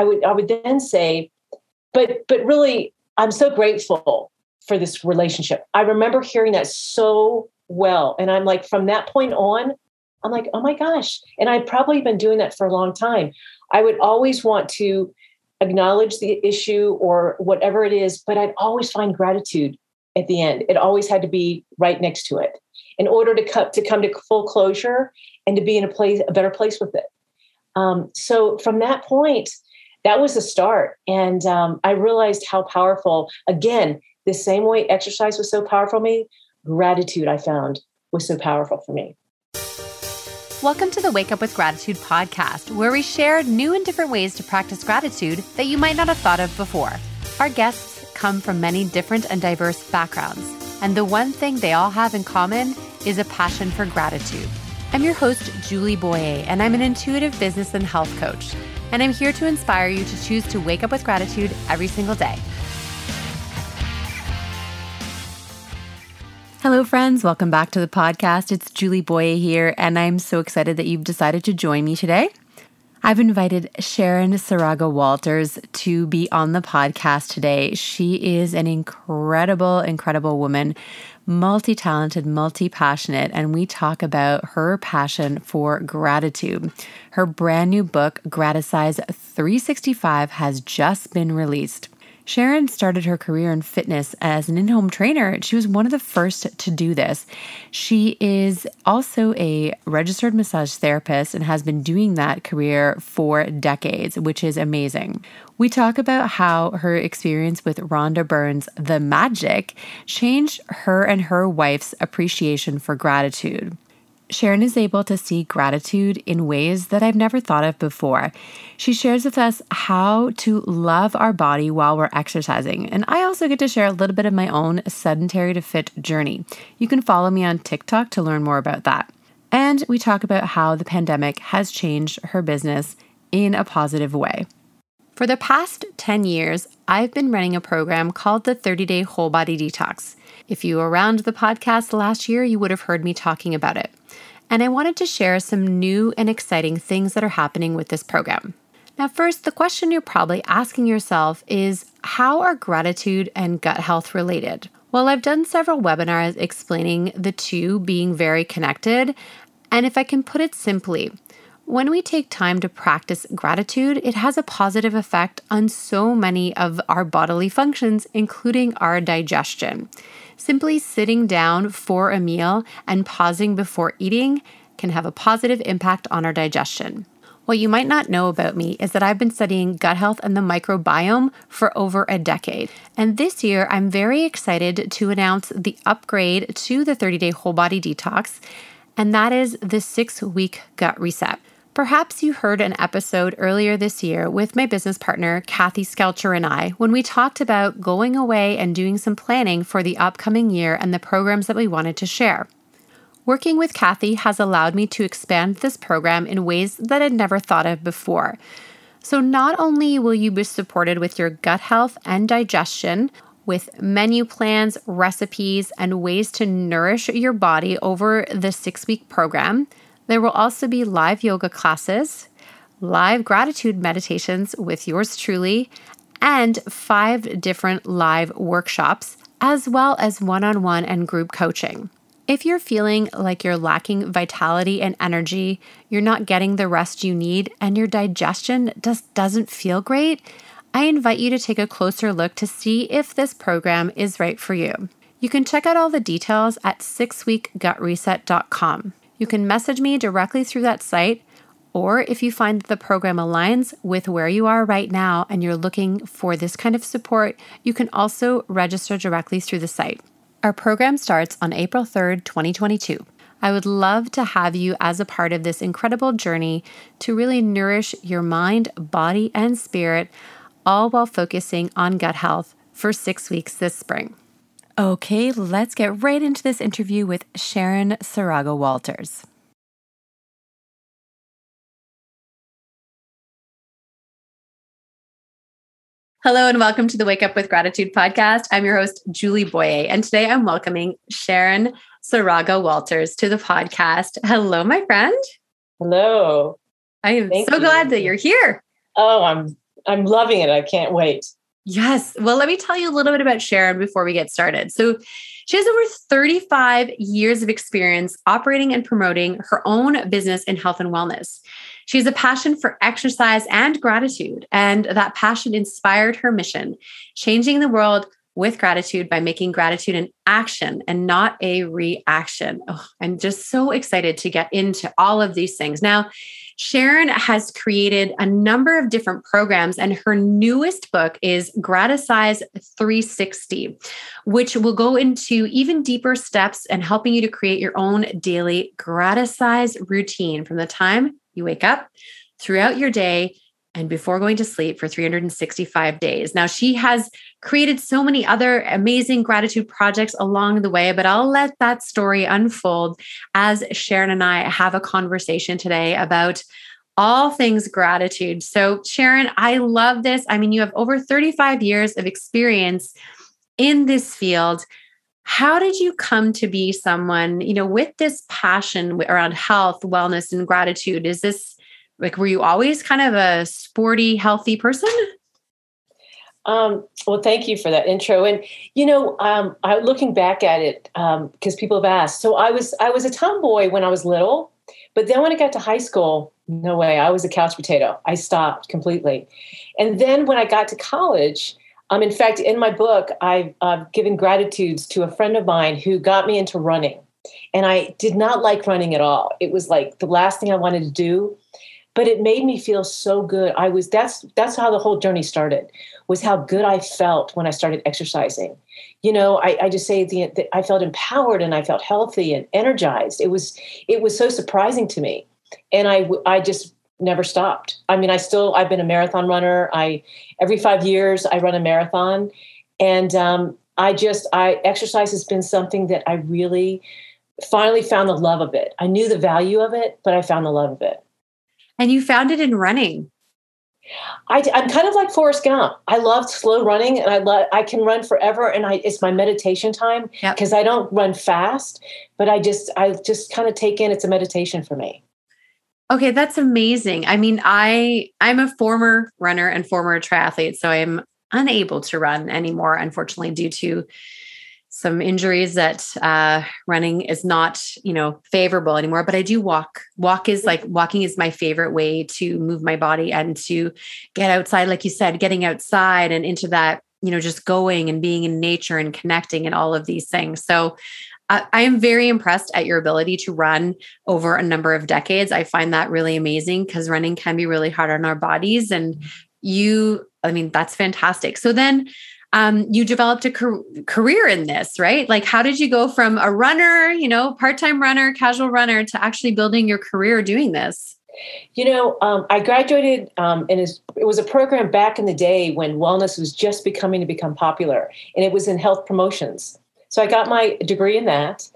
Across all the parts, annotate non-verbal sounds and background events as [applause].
I would I would then say, but but really, I'm so grateful for this relationship. I remember hearing that so well. And I'm like, from that point on, I'm like, oh my gosh. And I've probably been doing that for a long time. I would always want to acknowledge the issue or whatever it is, but I'd always find gratitude at the end. It always had to be right next to it in order to cut to come to full closure and to be in a place, a better place with it. Um, so from that point, that was the start. And um, I realized how powerful, again, the same way exercise was so powerful for me, gratitude I found was so powerful for me. Welcome to the Wake Up with Gratitude podcast, where we share new and different ways to practice gratitude that you might not have thought of before. Our guests come from many different and diverse backgrounds, and the one thing they all have in common is a passion for gratitude. I'm your host, Julie Boyer, and I'm an intuitive business and health coach. And I'm here to inspire you to choose to wake up with gratitude every single day. Hello, friends. Welcome back to the podcast. It's Julie Boyer here, and I'm so excited that you've decided to join me today. I've invited Sharon Saraga Walters to be on the podcast today. She is an incredible, incredible woman, multi talented, multi passionate, and we talk about her passion for gratitude. Her brand new book, Gratisize 365, has just been released. Sharon started her career in fitness as an in home trainer. She was one of the first to do this. She is also a registered massage therapist and has been doing that career for decades, which is amazing. We talk about how her experience with Rhonda Byrne's The Magic changed her and her wife's appreciation for gratitude. Sharon is able to see gratitude in ways that I've never thought of before. She shares with us how to love our body while we're exercising. And I also get to share a little bit of my own sedentary to fit journey. You can follow me on TikTok to learn more about that. And we talk about how the pandemic has changed her business in a positive way. For the past 10 years, I've been running a program called the 30 Day Whole Body Detox. If you were around the podcast last year, you would have heard me talking about it and I wanted to share some new and exciting things that are happening with this program. Now, first, the question you're probably asking yourself is how are gratitude and gut health related? Well, I've done several webinars explaining the two being very connected, and if I can put it simply, when we take time to practice gratitude, it has a positive effect on so many of our bodily functions, including our digestion. Simply sitting down for a meal and pausing before eating can have a positive impact on our digestion. What you might not know about me is that I've been studying gut health and the microbiome for over a decade. And this year, I'm very excited to announce the upgrade to the 30 day whole body detox, and that is the six week gut reset. Perhaps you heard an episode earlier this year with my business partner, Kathy Skelcher, and I, when we talked about going away and doing some planning for the upcoming year and the programs that we wanted to share. Working with Kathy has allowed me to expand this program in ways that I'd never thought of before. So, not only will you be supported with your gut health and digestion, with menu plans, recipes, and ways to nourish your body over the six week program, there will also be live yoga classes, live gratitude meditations with yours truly, and five different live workshops, as well as one on one and group coaching. If you're feeling like you're lacking vitality and energy, you're not getting the rest you need, and your digestion just doesn't feel great, I invite you to take a closer look to see if this program is right for you. You can check out all the details at sixweekgutreset.com. You can message me directly through that site, or if you find that the program aligns with where you are right now and you're looking for this kind of support, you can also register directly through the site. Our program starts on April 3rd, 2022. I would love to have you as a part of this incredible journey to really nourish your mind, body, and spirit, all while focusing on gut health for six weeks this spring. Okay, let's get right into this interview with Sharon Saraga Walters. Hello and welcome to the Wake Up with Gratitude podcast. I'm your host, Julie Boyer, and today I'm welcoming Sharon Saraga Walters to the podcast. Hello, my friend. Hello. I am Thank so you. glad that you're here. Oh, I'm I'm loving it. I can't wait. Yes. Well, let me tell you a little bit about Sharon before we get started. So, she has over 35 years of experience operating and promoting her own business in health and wellness. She has a passion for exercise and gratitude, and that passion inspired her mission, changing the world with gratitude by making gratitude an action and not a reaction. Oh, I'm just so excited to get into all of these things. Now, Sharon has created a number of different programs, and her newest book is Gratisize 360, which will go into even deeper steps and helping you to create your own daily Gratisize routine from the time you wake up throughout your day and before going to sleep for 365 days. Now, she has created so many other amazing gratitude projects along the way, but I'll let that story unfold as Sharon and I have a conversation today about all things gratitude. So, Sharon, I love this. I mean, you have over 35 years of experience in this field. How did you come to be someone, you know, with this passion around health, wellness, and gratitude? Is this like, were you always kind of a sporty, healthy person? Um, well, thank you for that intro. And you know, um, I, looking back at it, because um, people have asked. So I was I was a tomboy when I was little, but then when I got to high school, no way, I was a couch potato. I stopped completely. And then when I got to college, um, in fact, in my book, I've uh, given gratitudes to a friend of mine who got me into running, and I did not like running at all. It was like the last thing I wanted to do but it made me feel so good. I was that's that's how the whole journey started was how good i felt when i started exercising. You know i, I just say the, the, i felt empowered and i felt healthy and energized. It was it was so surprising to me. And i i just never stopped. I mean i still i've been a marathon runner. I every five years i run a marathon. And um, i just i exercise has been something that i really finally found the love of it. I knew the value of it but i found the love of it and you found it in running. I, am kind of like Forrest Gump. I love slow running, and I love I can run forever, and I it's my meditation time because yep. I don't run fast, but I just I just kind of take in. It's a meditation for me. Okay, that's amazing. I mean, I I'm a former runner and former triathlete, so I'm unable to run anymore, unfortunately, due to some injuries that uh, running is not you know favorable anymore but i do walk walk is like walking is my favorite way to move my body and to get outside like you said getting outside and into that you know just going and being in nature and connecting and all of these things so I, I am very impressed at your ability to run over a number of decades. I find that really amazing because running can be really hard on our bodies. And you, I mean, that's fantastic. So then, um, you developed a car- career in this, right? Like, how did you go from a runner, you know, part time runner, casual runner, to actually building your career doing this? You know, um, I graduated, um, and it was a program back in the day when wellness was just becoming to become popular, and it was in health promotions. So I got my degree in that,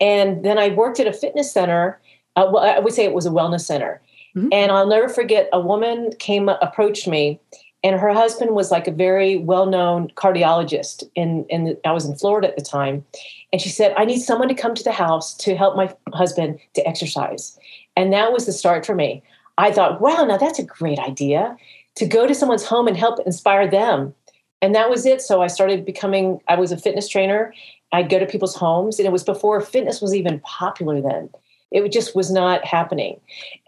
and then I worked at a fitness center. Uh, well, I would say it was a wellness center, mm-hmm. and I'll never forget. A woman came approached me, and her husband was like a very well-known cardiologist in in the, I was in Florida at the time. And she said I need someone to come to the house to help my husband to exercise. And that was the start for me. I thought wow now that's a great idea to go to someone's home and help inspire them. And that was it. So I started becoming I was a fitness trainer. I'd go to people's homes and it was before fitness was even popular then. It just was not happening.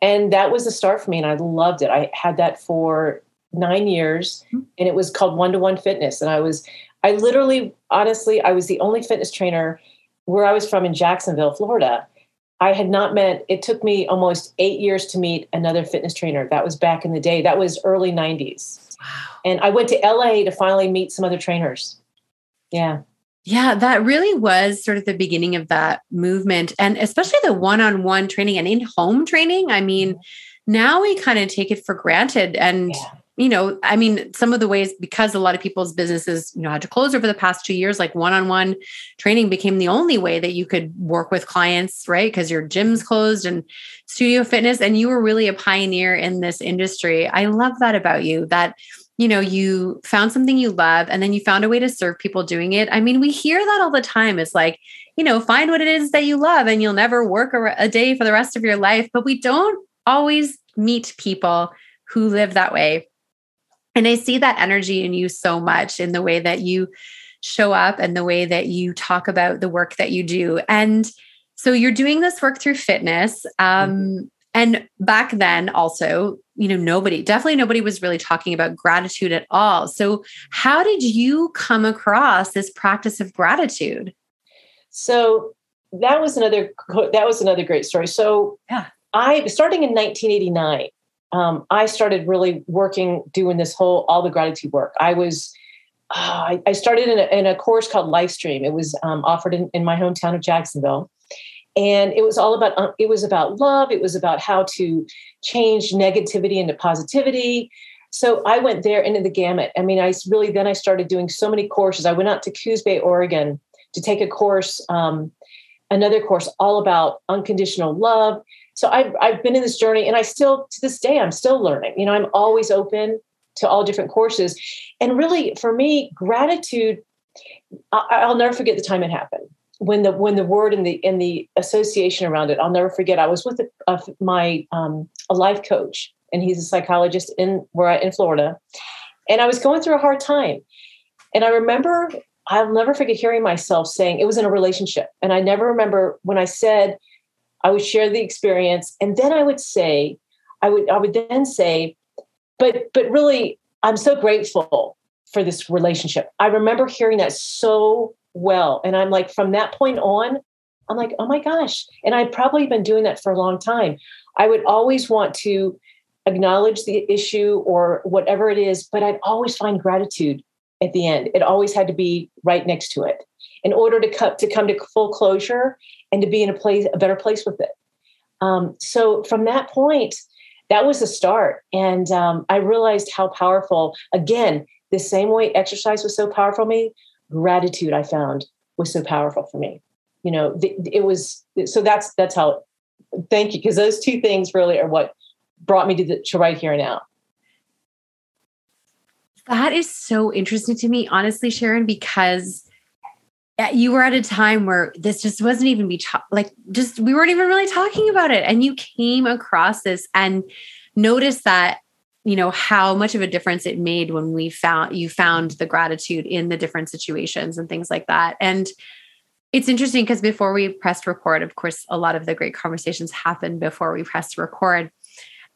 And that was the start for me and I loved it. I had that for nine years hmm. and it was called one to one fitness. And I was, I literally, honestly, I was the only fitness trainer where I was from in Jacksonville, Florida. I had not met, it took me almost eight years to meet another fitness trainer. That was back in the day. That was early 90s. Wow. And I went to LA to finally meet some other trainers. Yeah. Yeah, that really was sort of the beginning of that movement. And especially the one on one training and in home training. I mean, mm-hmm. now we kind of take it for granted. And yeah you know, I mean, some of the ways because a lot of people's businesses, you know, had to close over the past two years, like one-on-one training became the only way that you could work with clients, right? Because your gym's closed and studio fitness, and you were really a pioneer in this industry. I love that about you. That you know, you found something you love, and then you found a way to serve people doing it. I mean, we hear that all the time. It's like, you know, find what it is that you love, and you'll never work a, a day for the rest of your life. But we don't always meet people who live that way And I see that energy in you so much in the way that you show up and the way that you talk about the work that you do. And so you're doing this work through fitness. Um, mm-hmm. And back then, also, you know, nobody, definitely nobody was really talking about gratitude at all. So, how did you come across this practice of gratitude? So, that was another that was another great story. So, yeah, I starting in 1989, um, I started really working doing this whole all the gratitude work. I was uh, I, I, started in a, in a, course called Lifestream. It was um, offered in, in my hometown of Jacksonville, and it was all about uh, it was about love. It was about how to change negativity into positivity. So i went there into the gamut. I mean i really then i started doing so many courses. I went out to coos bay oregon to take a course um, another course all about unconditional love so I've, I've been in this journey and i still to this day i'm still learning. You know i'm always open to all different courses. And really for me gratitude I, i'll never forget the time it happened. When the when the word and the and the association around it, I'll never forget. I was with a, a, my um, a life coach, and he's a psychologist in where I, in Florida, and I was going through a hard time, and I remember I'll never forget hearing myself saying it was in a relationship, and I never remember when I said I would share the experience, and then I would say I would I would then say, but but really I'm so grateful for this relationship. I remember hearing that so well. And I'm like, from that point on, I'm like, oh my gosh. And I've probably been doing that for a long time. I would always want to acknowledge the issue or whatever it is, but I'd always find gratitude at the end. It always had to be right next to it in order to come to come to full closure and to be in a place, a better place with it. Um, so from that point, that was the start. And um, I realized how powerful, again, the same way exercise was so powerful for me, gratitude I found was so powerful for me. You know, it was so that's that's how. Thank you, because those two things really are what brought me to the, to right here and now. That is so interesting to me, honestly, Sharon, because you were at a time where this just wasn't even be ta- like just we weren't even really talking about it, and you came across this and noticed that you know how much of a difference it made when we found you found the gratitude in the different situations and things like that. And it's interesting because before we pressed record of course a lot of the great conversations happened before we pressed record.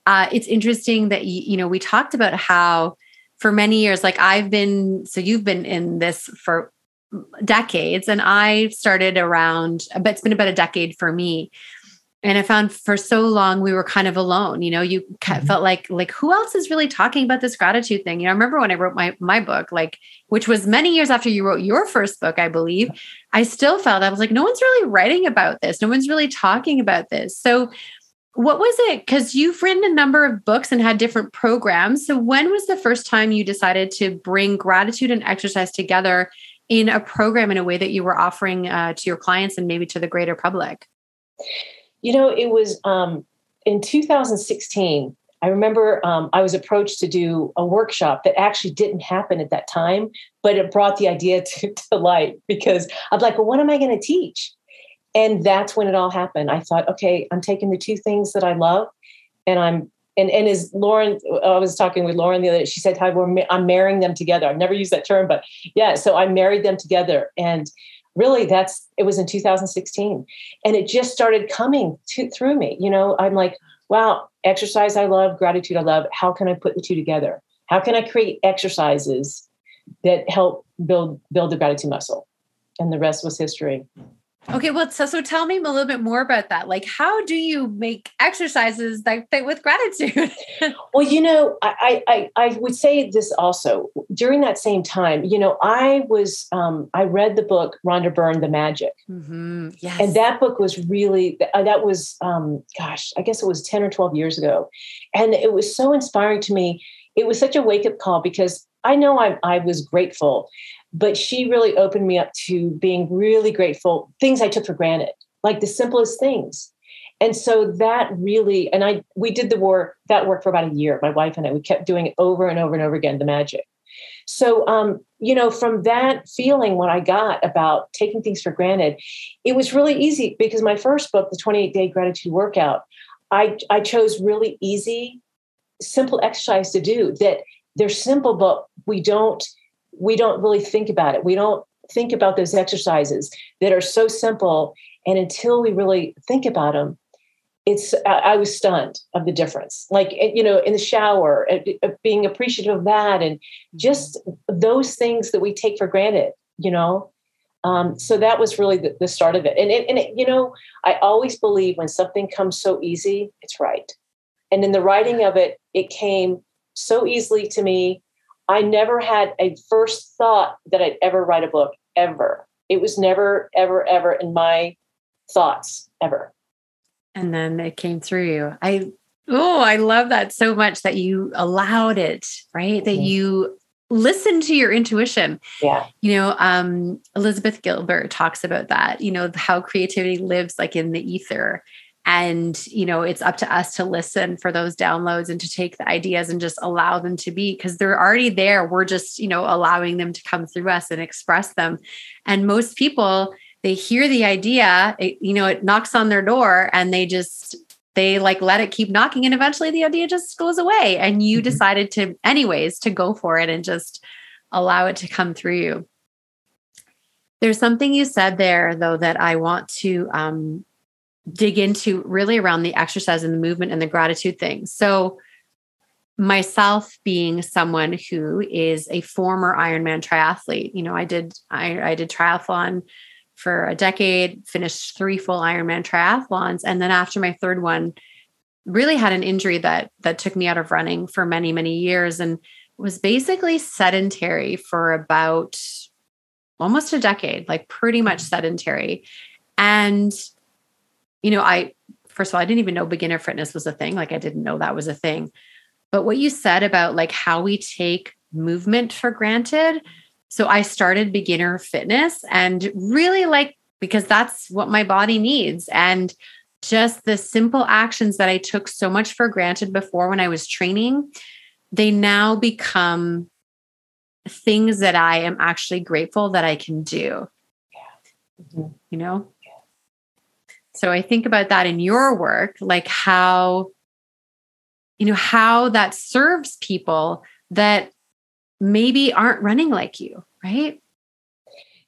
Uh, it's interesting that you, you know we talked about how for many years like i've been so you've been in this for decades and i started around but it's been about a decade for me. And i found for so long we were kind of alone you know you mm-hmm. felt like like who else is really talking about this gratitude thing? You know i remember when i wrote my my book like which was many years after you wrote your first book i believe i still felt i was like no one's really writing about this. No one's really talking about this. So what was it? Because you've written a number of books and had different programs. So when was the first time you decided to bring gratitude and exercise together in a program in a way that you were offering uh, to your clients and maybe to the greater public you know, it was um, in 2016. I remember um, I was approached to do a workshop that actually didn't happen at that time, but it brought the idea [laughs] to, to light because I'm like, well, what am I going to teach? And that's when it all happened. I thought, okay, I'm taking the two things that I love, and I'm and and as Lauren, I was talking with Lauren the other day. She said, "Hi, I'm marrying them together." I've never used that term, but yeah. So I married them together, and really that's it was in 2016 and it just started coming to, through me you know i'm like wow exercise i love gratitude i love how can i put the two together how can i create exercises that help build build the gratitude muscle and the rest was history Okay, well, so so tell me a little bit more about that. Like, how do you make exercises that fit with gratitude? [laughs] well, you know, I, I I would say this also during that same time. You know, I was um, I read the book Rhonda Byrne, The Magic, mm-hmm. yes. and that book was really uh, that was um, gosh, I guess it was ten or twelve years ago, and it was so inspiring to me. It was such a wake up call because I know I I was grateful but she really opened me up to being really grateful, things I took for granted, like the simplest things. And so that really, and I, we did the work, that work for about a year, my wife and I, we kept doing it over and over and over again, the magic. So, um, you know, from that feeling, what I got about taking things for granted, it was really easy because my first book, The 28 Day Gratitude Workout, I, I chose really easy, simple exercise to do that they're simple, but we don't we don't really think about it. We don't think about those exercises that are so simple. And until we really think about them, it's I, was stunned of the difference. Like eh, you know, in the shower, eh, eh, being appreciative of that, and just those things that we take for granted. You know, um, so that was really the, the start of it. And, it, and it, you know, I always believe when something comes so easy, it's right. And in the writing of it, it came so easily to me. I never had a first thought that I'd ever write a book, ever. It was never, ever, ever in my thoughts, ever. And then it came through you. I, oh, I love that so much that you allowed it, right? Mm-hmm. That you listen to your intuition. Yeah. You know, um, Elizabeth Gilbert talks about that, you know, how creativity lives like in the ether. And, you know, it's up to us to listen for those downloads and to take the ideas and just allow them to be because they're already there. We're just, you know, allowing them to come through us and express them. And most people, they hear the idea, it, you know, it knocks on their door and they just they like let it keep knocking and eventually the idea just goes away and you mm-hmm. decided to anyways to go for it and just allow it to come through you there's something you said there though that i want to um, dig into really around the exercise and the movement and the gratitude thing so myself being someone who is a former ironman triathlete you know i did i, I did triathlon for a decade, finished three full Ironman triathlons. And then after my third one, really had an injury that that took me out of running for many, many years and was basically sedentary for about almost a decade, like pretty much sedentary. And, you know, I, first of all, I didn't even know beginner fitness was a thing. Like I didn't know that was a thing. But what you said about like how we take movement for granted so I started beginner fitness and really like because that's what my body needs. And just the simple actions that I took so much for granted before when I was training, they now become things that I am actually grateful that I can do. Yeah. Mm-hmm. You know? So I think about that in your work, like how, you know, how that serves people that maybe aren't running like you, right?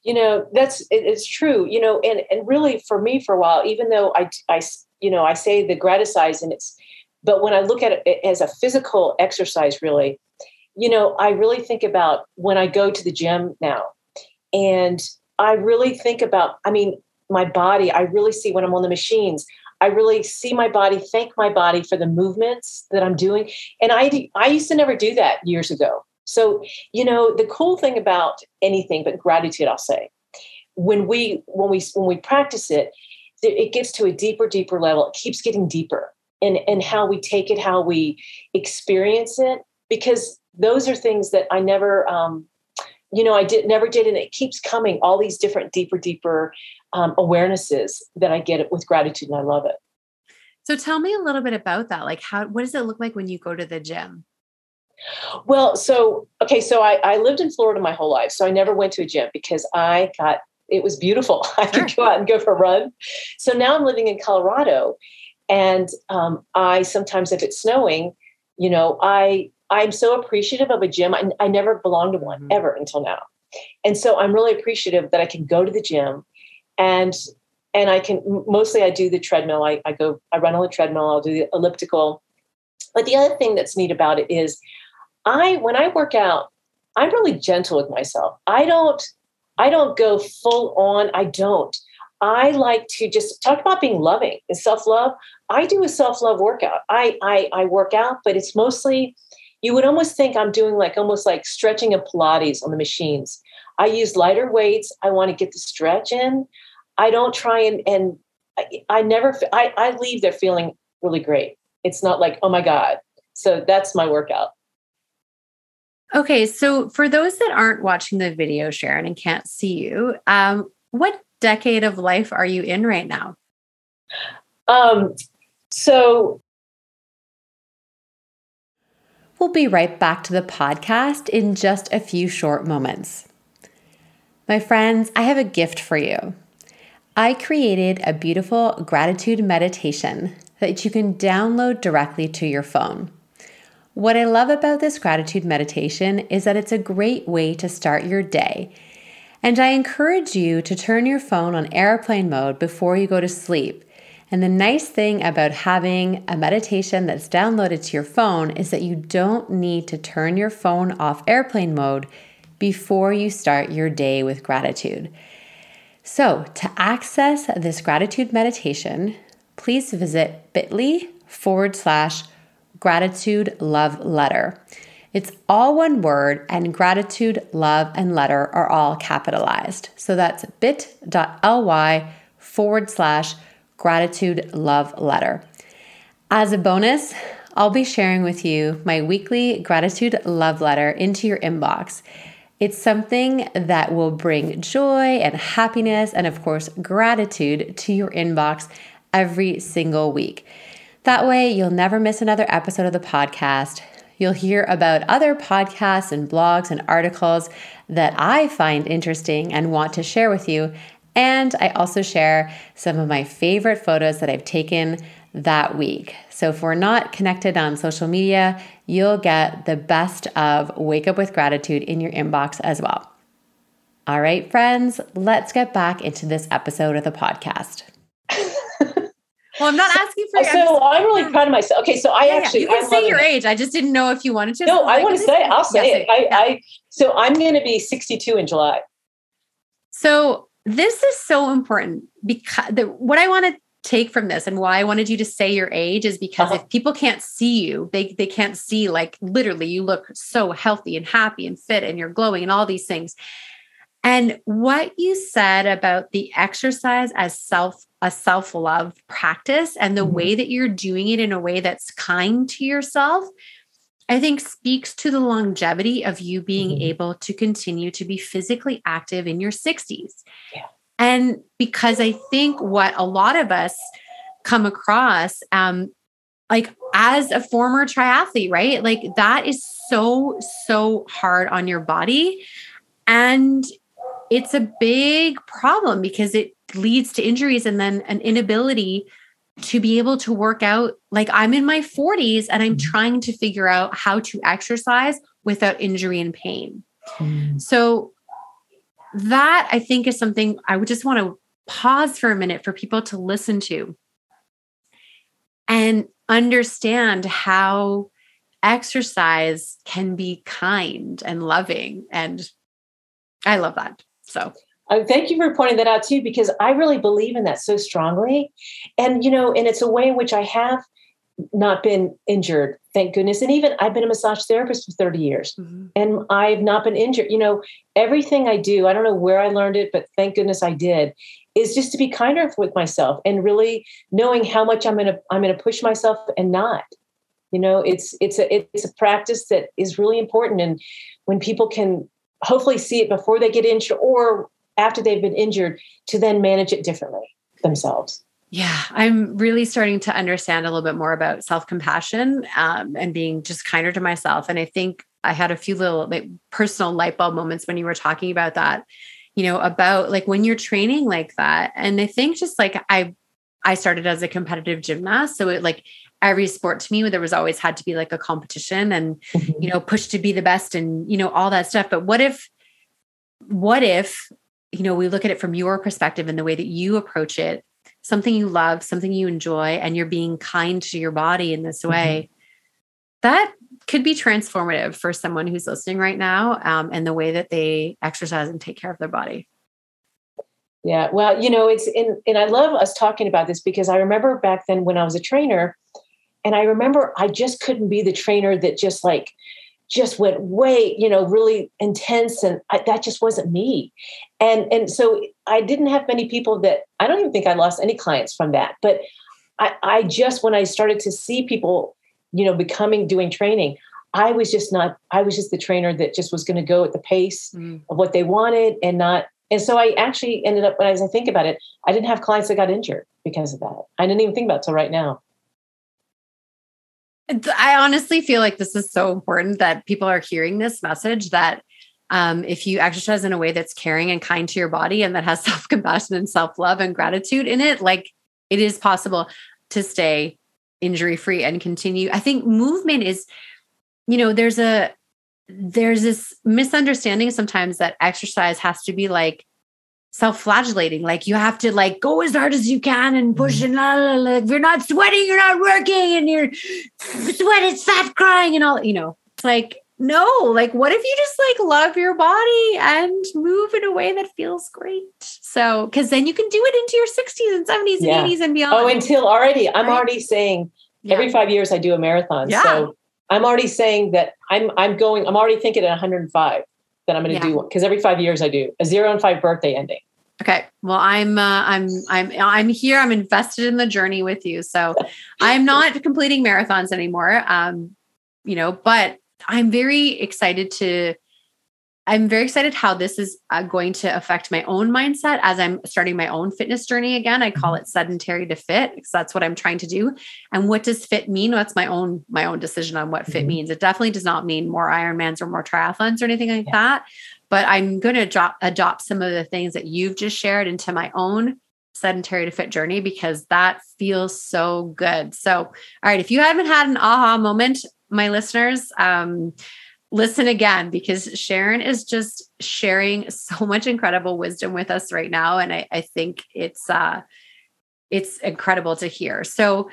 You know, that's it's true. You know, and and really for me for a while, even though I I you know I say the gratitude and it's, but when I look at it as a physical exercise, really, you know, I really think about when I go to the gym now, and I really think about. I mean, my body. I really see when I'm on the machines. I really see my body, thank my body for the movements that I'm doing. And I I used to never do that years ago. So, you know, the cool thing about anything but gratitude, I'll say, when we when we when we practice it, it gets to a deeper, deeper level. It keeps getting deeper and and how we take it, how we experience it, because those are things that I never um, you know, I did never did, and it keeps coming. All these different, deeper, deeper um, awarenesses that I get it with gratitude, and I love it. So, tell me a little bit about that. Like, how what does it look like when you go to the gym? Well, so okay, so I, I lived in Florida my whole life, so I never went to a gym because I got it was beautiful. [laughs] I could go out and go for a run. So now I'm living in Colorado, and um, I sometimes, if it's snowing, you know, I I'm so appreciative of a gym. I, I never belonged to one mm-hmm. ever until now, and so I'm really appreciative that I can go to the gym, and and I can mostly I do the treadmill. I, I go I run on the treadmill. I'll do the elliptical. But the other thing that's neat about it is I when I work out, I'm really gentle with myself. I don't I don't go full on. I don't. I like to just talk about being loving and self-love. I do a self-love workout. I I I work out, but it's mostly you would almost think I'm doing like almost like stretching and Pilates on the machines. I use lighter weights. I want to get the stretch in. I don't try and and I, I never I, I leave there feeling really great. It's not like, oh my God. So that's my workout. Okay, so for those that aren't watching the video, Sharon, and can't see you, um, what decade of life are you in right now? Um, so we'll be right back to the podcast in just a few short moments. My friends, I have a gift for you. I created a beautiful gratitude meditation that you can download directly to your phone. What I love about this gratitude meditation is that it's a great way to start your day. And I encourage you to turn your phone on airplane mode before you go to sleep. And the nice thing about having a meditation that's downloaded to your phone is that you don't need to turn your phone off airplane mode before you start your day with gratitude. So, to access this gratitude meditation, please visit bit.ly forward slash gratitude love letter. It's all one word, and gratitude, love, and letter are all capitalized. So that's bit.ly forward slash gratitude love letter. As a bonus, I'll be sharing with you my weekly gratitude love letter into your inbox. It's something that will bring joy and happiness, and of course, gratitude to your inbox every single week. That way, you'll never miss another episode of the podcast. You'll hear about other podcasts and blogs and articles that I find interesting and want to share with you. And I also share some of my favorite photos that I've taken that week. So if we're not connected on social media, you'll get the best of Wake Up with Gratitude in your inbox as well. All right, friends, let's get back into this episode of the podcast. [laughs] Well, I'm not asking for. So I'm, just, I'm really proud of myself. Okay, so I yeah, actually you can I say your age. I just didn't know if you wanted to. No, I want to say. I'll say it. I, yeah. I so I'm going to be 62 in July. So this is so important because the, what I want to take from this and why I wanted you to say your age is because uh-huh. if people can't see you, they they can't see like literally you look so healthy and happy and fit and you're glowing and all these things. And what you said about the exercise as self a self-love practice and the mm-hmm. way that you're doing it in a way that's kind to yourself I think speaks to the longevity of you being mm-hmm. able to continue to be physically active in your 60s. Yeah. And because I think what a lot of us come across um like as a former triathlete, right? Like that is so so hard on your body and it's a big problem because it leads to injuries and then an inability to be able to work out. Like I'm in my 40s and I'm mm-hmm. trying to figure out how to exercise without injury and pain. Mm. So that I think is something I would just want to pause for a minute for people to listen to and understand how exercise can be kind and loving. And I love that. So uh, thank you for pointing that out too, because I really believe in that so strongly. And, you know, and it's a way in which I have not been injured, thank goodness. And even I've been a massage therapist for 30 years mm-hmm. and I've not been injured. You know, everything I do, I don't know where I learned it, but thank goodness I did, is just to be kinder with myself and really knowing how much I'm gonna I'm gonna push myself and not. You know, it's it's a it's a practice that is really important. And when people can hopefully see it before they get injured or after they've been injured to then manage it differently themselves. Yeah, I'm really starting to understand a little bit more about self compassion um, and being just kinder to myself. And I think I had a few little like, personal light bulb moments when you were talking about that, you know, about like when you're training like that. And I think just like I, I started as a competitive gymnast, so it like every sport to me there was always had to be like a competition and mm-hmm. you know push to be the best and you know all that stuff. But what if, what if you know, we look at it from your perspective and the way that you approach it, something you love, something you enjoy, and you're being kind to your body in this way, mm-hmm. that could be transformative for someone who's listening right now um, and the way that they exercise and take care of their body. Yeah, well, you know, it's in, and I love us talking about this because I remember back then when I was a trainer, and I remember I just couldn't be the trainer that just like just went way, you know, really intense, and I, that just wasn't me. And and so I didn't have many people that I don't even think I lost any clients from that. But I, I just when I started to see people, you know, becoming doing training, I was just not. I was just the trainer that just was going to go at the pace mm. of what they wanted and not. And so I actually ended up, as I think about it, I didn't have clients that got injured because of that. I didn't even think about it till right now. I honestly feel like this is so important that people are hearing this message that um, if you exercise in a way that's caring and kind to your body and that has [laughs] self compassion and self love and gratitude in it, like it is possible to stay injury free and continue. I think movement is you know, there's a there's this misunderstanding sometimes that exercise has to be like self-flagellating like you have to like go as hard as you can and push mm-hmm. and la, if you're not sweating you're not working and you're sweat it's fat crying and all you know it's like no like what if you just like love your body and move in a way that feels great so because then you can do it into your 60s and 70s and yeah. 80s and beyond oh until already i'm right? already saying yeah. every five years i do a marathon yeah. so i'm already saying that i'm i'm going i'm already thinking at 105 that i'm going to yeah. do because every five years i do a zero and five birthday ending Okay. Well, I'm uh, I'm I'm I'm here. I'm invested in the journey with you. So [laughs] I'm not completing marathons anymore. Um, you know, but I'm very excited to I'm very excited how this is uh, going to affect my own mindset as I'm starting my own fitness journey again. I call mm-hmm. it sedentary to fit because that's what I'm trying to do. And what does fit mean? That's my own my own decision on what fit mm-hmm. means. It definitely does not mean more Ironmans or more triathlons or anything like yeah. that but I'm going to drop, adopt some of the things that you've just shared into my own sedentary to fit journey because that feels so good. So, all right, if you haven't had an aha moment, my listeners, um, listen again because Sharon is just sharing so much incredible wisdom with us right now, and I, I think it's uh, it's incredible to hear. So,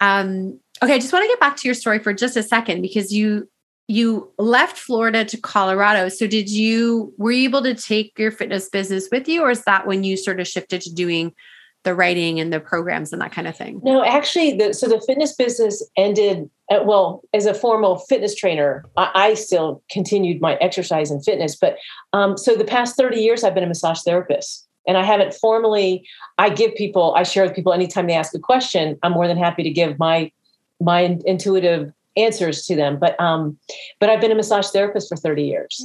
um, okay, I just want to get back to your story for just a second because you you left Florida to Colorado. So did you were you able to take your fitness business with you or is that when you sort of shifted to doing the writing and the programs and that kind of thing? No, actually the so the fitness business ended well as a formal fitness trainer. I, I, still continued my exercise and fitness, but um, so the past 30 years I've been a massage therapist. And I haven't formally, I give people, I share with people anytime they ask a question, I'm more than happy to give my my intuitive answers to them. But um, but I've been a massage therapist for 30 years.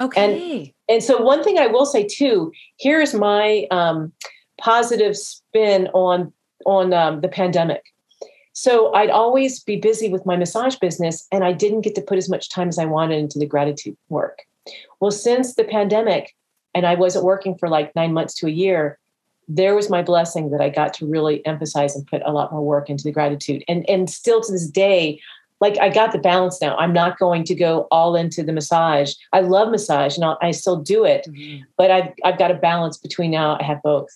Okay. And, and so one thing I will say too, here's my um, positive spin on on um, the pandemic. So I'd always be busy with my massage business, and I didn't get to put as much time as I wanted into the gratitude work. Well, since the pandemic, and I wasn't working for like nine months to a year, there was my blessing that I got to really emphasize and put a lot more work into the gratitude. And and still to this day, like I got the balance now. I'm not going to go all into the massage. I love massage and I'll, i still do it, mm-hmm. but I've I've got a balance between now. I have both.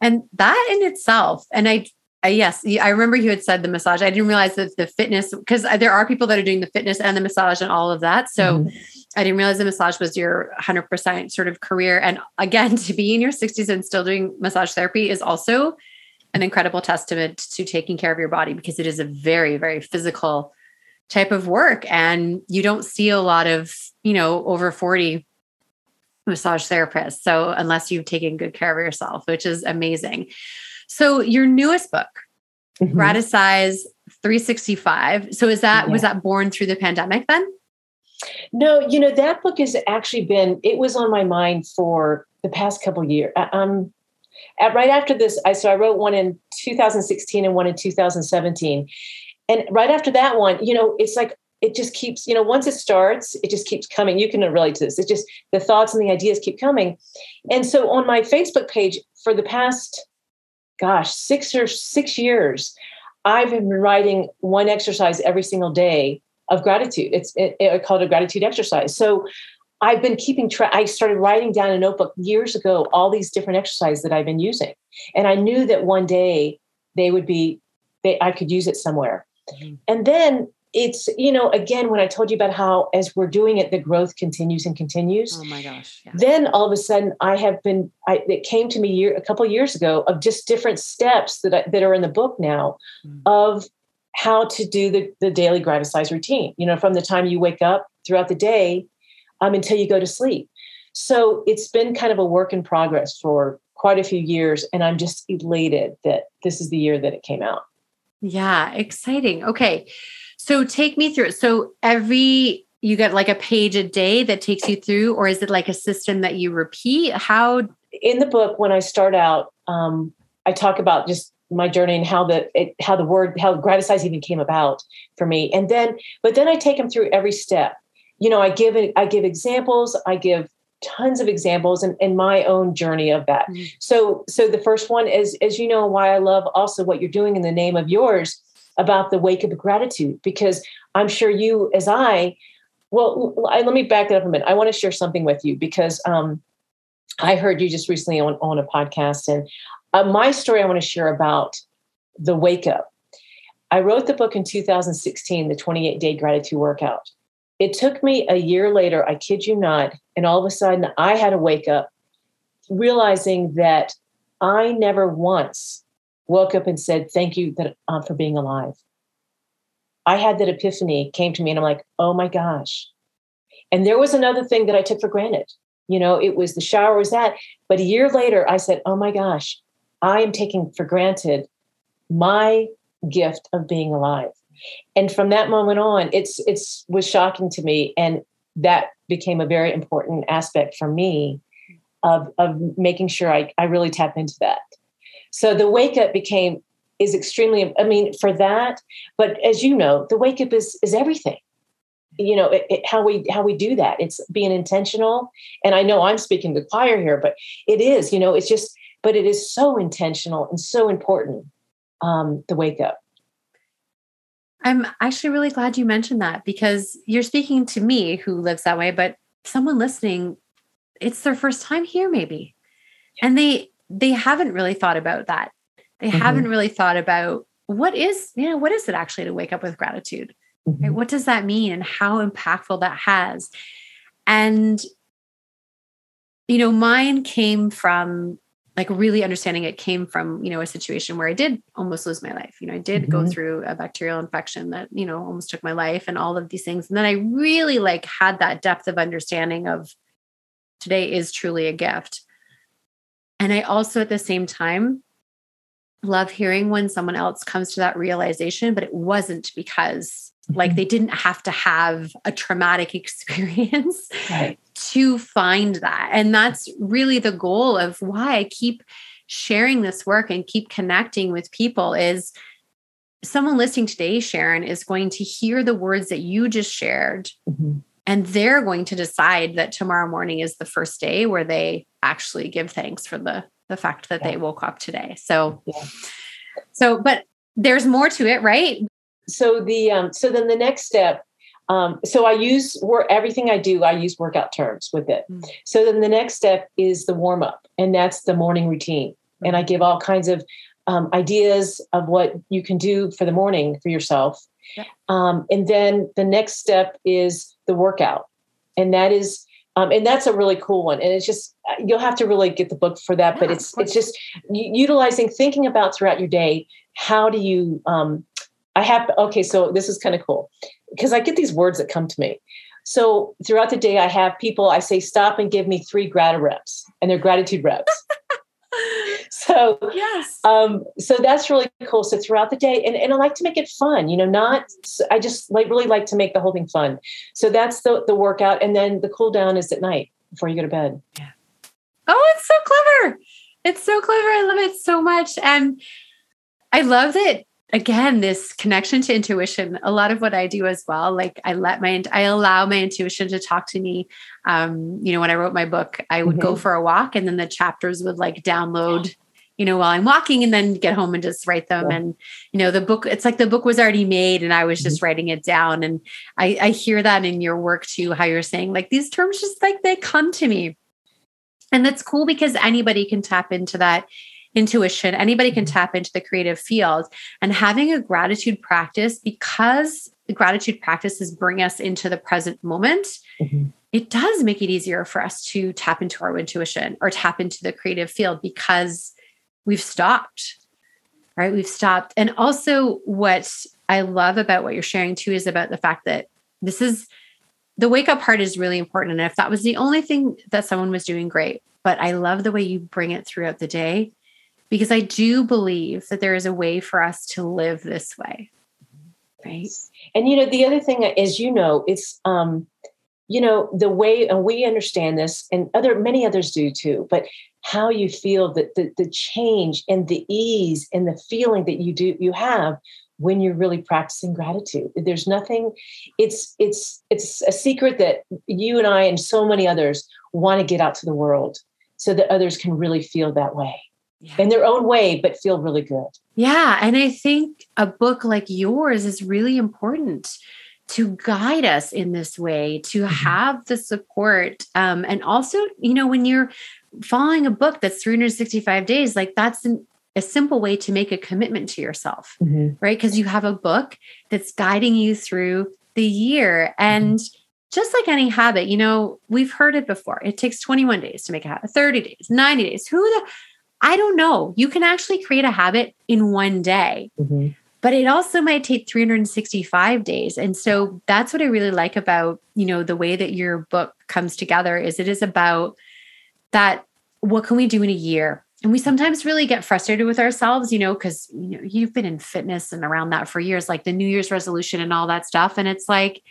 And that in itself, and I, I yes, I remember you had said the massage. I didn't realize that the fitness because there are people that are doing the fitness and the massage and all of that. So. Mm-hmm. I didn't realize the massage was your 100% sort of career. And again, [laughs] to be in your 60s and still doing massage therapy is also an incredible testament to taking care of your body because it is a very, very physical type of work. And you don't see a lot of, you know, over 40 massage therapists. So unless you've taken good care of yourself, which is amazing. So your newest book, mm-hmm. Gratisize 365. So is that, yeah. was that born through the pandemic then? No, you know, that book has actually been, it was on my mind for the past couple years. Um, at, right after this, I so I wrote one in 2016 and one in 2017. And right after that one, you know, it's like it just keeps, you know, once it starts, it just keeps coming. You can relate to this. It just the thoughts and the ideas keep coming. And so on my Facebook page for the past, gosh, six or six years, I've been writing one exercise every single day of gratitude. It's it, it, called a gratitude exercise. So I've been keeping track. I started writing down a notebook years ago, all these different exercises that I've been using. And I knew that one day they would be, they, I could use it somewhere. Mm-hmm. And then it's, you know, again, when I told you about how as we're doing it, the growth continues and continues. Oh my gosh. Yeah. Then all of a sudden I have been, I, it came to me year, a couple years ago of just different steps that, I, that are in the book now mm-hmm. of how to do the, the daily gratitude routine, you know, from the time you wake up throughout the day um, until you go to sleep. So it's been kind of a work in progress for quite a few years. And I'm just elated that this is the year that it came out. Yeah, exciting. Okay. So take me through it. So every you get like a page a day that takes you through, or is it like a system that you repeat? How in the book, when I start out, um, I talk about just my journey and how the it, how the word how gratitude even came about for me, and then but then I take them through every step you know, I give it, I give examples, I give tons of examples and in, in, my own journey of that. Mm-hmm. So, so the first one is, as you know, why I love also what you're doing in the name of yours about the wake of gratitude, because I'm sure you, as I, well, let me back it up a minute. I want to share something with you because um, I heard you just recently on, on a podcast, and uh, my story I want to share about the wake up. I wrote the book in 2016, the 28 day gratitude workout. It took me a year later, I kid you not, and all of a sudden I had a wake up realizing that I never once woke up and said, Thank you that, uh, for being alive. I had that epiphany came to me, and I'm like, Oh my gosh. And there was another thing that I took for granted. You know, it was the shower, was that. But a year later, I said, Oh my gosh, I am taking for granted my gift of being alive. And from that moment on, it's it's was shocking to me. And that became a very important aspect for me of, of making sure I, I really tap into that. So the wake up became is extremely, I mean, for that, but as you know, the wake up is is everything. You know, it, it, how we how we do that. It's being intentional. And I know I'm speaking to choir here, but it is, you know, it's just, but it is so intentional and so important, um, the wake up. I'm actually really glad you mentioned that because you're speaking to me who lives that way, but someone listening, it's their first time here, maybe. And they they haven't really thought about that. They mm-hmm. haven't really thought about what is, you know, what is it actually to wake up with gratitude? Mm-hmm. Right? What does that mean and how impactful that has? And you know, mine came from like really understanding it came from you know a situation where i did almost lose my life you know i did mm-hmm. go through a bacterial infection that you know almost took my life and all of these things and then i really like had that depth of understanding of today is truly a gift and i also at the same time love hearing when someone else comes to that realization but it wasn't because like mm-hmm. they didn't have to have a traumatic [laughs] experience right. to find that. And that's really the goal of why I keep sharing this work and keep connecting with people is someone listening today, Sharon, is going to hear the words that you just shared. Mm-hmm. And they're going to decide that tomorrow morning is the first day where they actually give thanks for the the fact that yeah. they woke up today. So, yeah. so, but there's more to it, right? so the um, so then the next step um, so I use work everything I do. I use workout terms with it. Mm. So then the next step is the warm up, and that's the morning routine. And I give all kinds of um, ideas of what you can do for the morning for yourself. Um, and then the next step is the workout, and that is um, and that's a really cool one. And it's just you'll have to really get the book for that. Yeah, but it's it's just utilizing thinking about throughout your day. How do you um, I have, okay, so this is kind of cool because I get these words that come to me. So throughout the day, I have people, I say, stop and give me three grat reps, and they're gratitude reps. [laughs] so yes. um, so that's really cool. So throughout the day and, and i like to make it fun you know not i just like really like to make the whole thing fun. So that's the the workout and then the cool down is at night before you go to bed. Yeah. Oh it's so clever. It's so clever. I love it so much. And i love that again this connection to intuition a lot of what i do as well like i let my i allow my intuition to talk to me. Um you know when i wrote my book i would mm-hmm. go for a walk and then the chapters would like download you know while i'm walking and then get home and just write them yeah. and you know the book it's like the book was already made and i was just mm-hmm. writing it down and i i hear that in your work too how you're saying like these terms just like they come to me and that's cool because anybody can tap into that intuition. Anybody can mm-hmm. tap into the creative field and having a gratitude practice because the gratitude practices bring us into the present moment. Mm-hmm. It does make it easier for us to tap into our intuition or tap into the creative field because we've stopped, right? We've stopped. And also, what I love about what you're sharing too is about the fact that this is the wake up part is really important. And if that was the only thing that someone was doing, great. But I love the way you bring it throughout the day because I do believe that there is a way for us to live this way. Right. And you know, the other thing is, you know, it's um, you know, the way and we understand this, and other many others do too, but how you feel that the, the change and the ease and the feeling that you do you have when you're really practicing gratitude there's nothing it's it's it's a secret that you and i and so many others want to get out to the world so that others can really feel that way yeah. in their own way, but feel really good. Yeah. And I think a book like yours is really important to guide us in this way, to Mm-hmm. have the support. Um, and also, you know, when you're following a book that's 365 days, like that's an, a simple way to make a commitment to yourself, Mhm. right? Because you have a book that's guiding you through the year. And just like any habit, you know, we've heard it before. It takes 21 days to make a habit, 30 days, 90 days. Who the, I don't know. You can actually create a habit in one day Mhm. But it also might take 365 days. And so that's what i really like about you know the way that your book comes together is it is about that what can we do in a year? And we sometimes really get frustrated with ourselves you know because you know you've been in fitness and around that for years like the new year's resolution and all that stuff. And it's like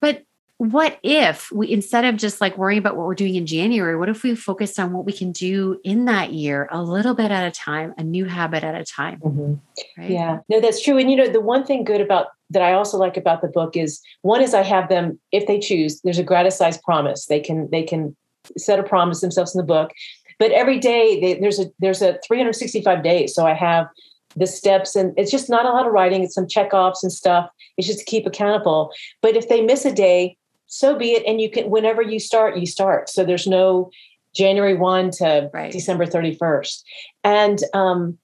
but what if we instead of just like worrying about what we're doing in January, what if we focused on what we can do in that year a little bit at a time, a new habit at a time? Mhm. Right. Yeah, no, that's true. And you know, the one thing good about that I also like about the book is one is I have them if they choose. There's a gratis size promise. They can they can set a promise themselves in the book, but every day they, there's a there's a 365 days. So I have the steps, and it's just not a lot of writing. It's some check offs and stuff. It's just to keep accountable. But if they miss a day, so be it. And you can whenever you start, you start. So there's no January one to Right. December 31st, and um,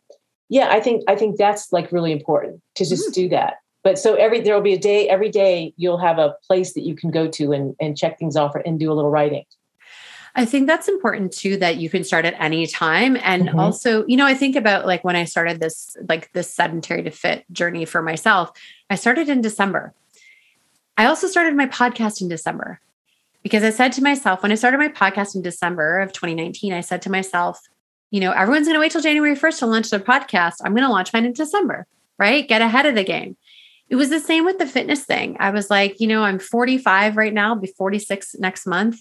yeah i think i think that's like really important to just do that but so every there will be a day every day you'll have a place that you can go to and and check things off and do a little writing I think that's important too that you can start at any time. And Mhm. also, you know, I think about like when I started this, like this sedentary to fit journey for myself, I started in December. I also started my podcast in December because I said to myself, when I started my podcast in December of 2019, I said to myself, you know, everyone's going to wait till January 1st to launch their podcast. I'm going to launch mine in December, right? Get ahead of the game. It was the same with the fitness thing. I was like, you know, I'm 45 right now, I'll be 46 next month.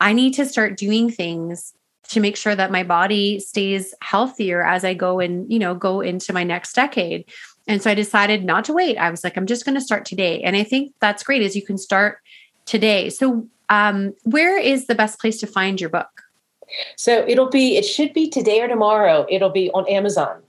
I need to start doing things to make sure that my body stays healthier as I go and, you know, go into my next decade. And so I decided not to wait. I was like, I'm just going to start today. And I think that's great is you can start today. So um, where is the best place to find your book? so it'll be it should be today or tomorrow it'll be on amazon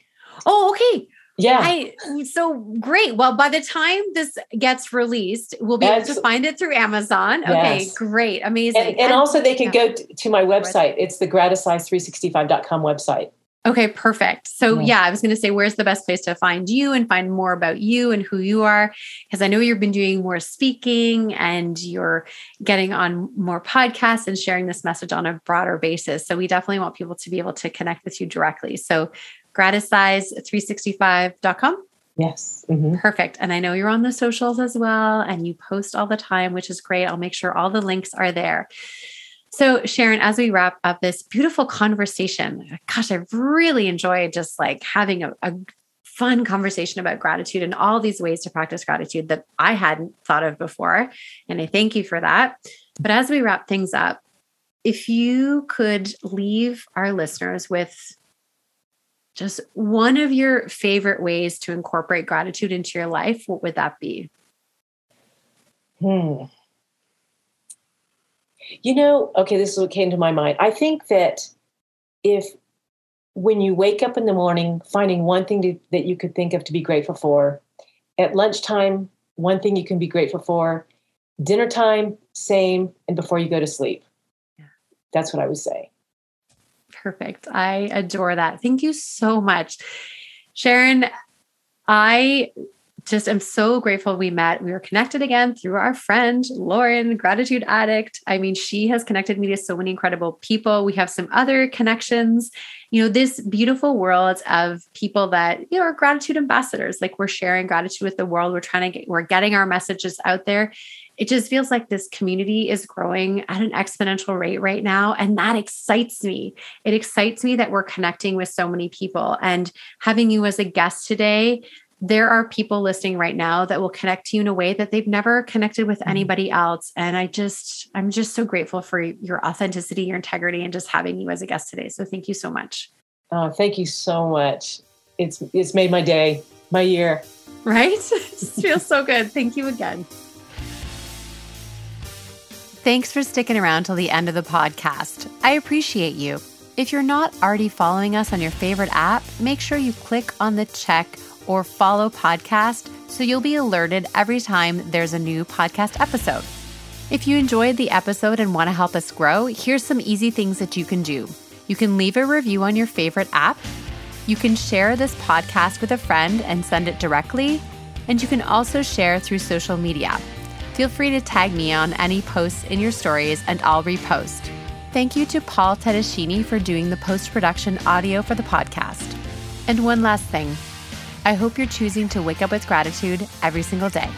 Oh, okay. yeah I so great. Well, by the time this gets released, we'll be able to find it through Amazon. Okay, great. Amazing. and, and also they can yeah. go t- to my website it's the gratisize365.com website Okay, perfect. So, Yeah. I was going to say, where's the best place to find you and find more about you and who you are? Because I know you've been doing more speaking and you're getting on more podcasts and sharing this message on a broader basis. So, we definitely want people to be able to connect with you directly. So, gratisize365.com. yes Mhm. Perfect. And I know you're on the socials as well and you post all the time, which is great. I'll make sure all the links are there. So, Sharon, as we wrap up this beautiful conversation, gosh, I've really enjoyed just like having a, a fun conversation about gratitude and all these ways to practice gratitude that I hadn't thought of before. And I thank you for that. But as we wrap things up, if you could leave our listeners with just one of your favorite ways to incorporate gratitude into your life, what would that be? Hmm. You know, okay, this is what came to my mind. I think that if when you wake up in the morning, finding one thing to, that you could think of to be grateful for, at lunchtime, one thing you can be grateful for, dinner time, same, and before you go to sleep. Yeah. That's what I would say. Perfect. I adore that. Thank you so much. Sharon, I just am so grateful we met. We were connected again through our friend Lauren, gratitude addict. I mean, she has connected me to so many incredible people. We have some other connections. You know, this beautiful world of people that, you know, are gratitude ambassadors. Like we're sharing gratitude with the world. We're trying to get, we're getting our messages out there. It just feels like this community is growing at an exponential rate right now. And that excites me. It excites me that we're connecting with so many people. And having you as a guest today, there are people listening right now that will connect to you in a way that they've never connected with mm-hmm. anybody else. And I just, I'm just so grateful for your authenticity, your integrity, and just having you as a guest today. So thank you so much. Oh, thank you so much. It's it's made my day, my year. Right? [laughs] it just feels so good. Thank you again. Thanks for sticking around till the end of the podcast. I appreciate you. If you're not already following us on your favorite app, make sure you click on the check or follow podcast so you'll be alerted every time there's a new podcast episode. If you enjoyed the episode and want to help us grow, here's some easy things that you can do. You can leave a review on your favorite app. You can share this podcast with a friend and send it directly. And you can also share through social media. Feel free to tag me on any posts in your stories and I'll repost. Thank you to Paul Tedeschini for doing the post production audio for the podcast. And one last thing I hope you're choosing to wake up with gratitude every single day.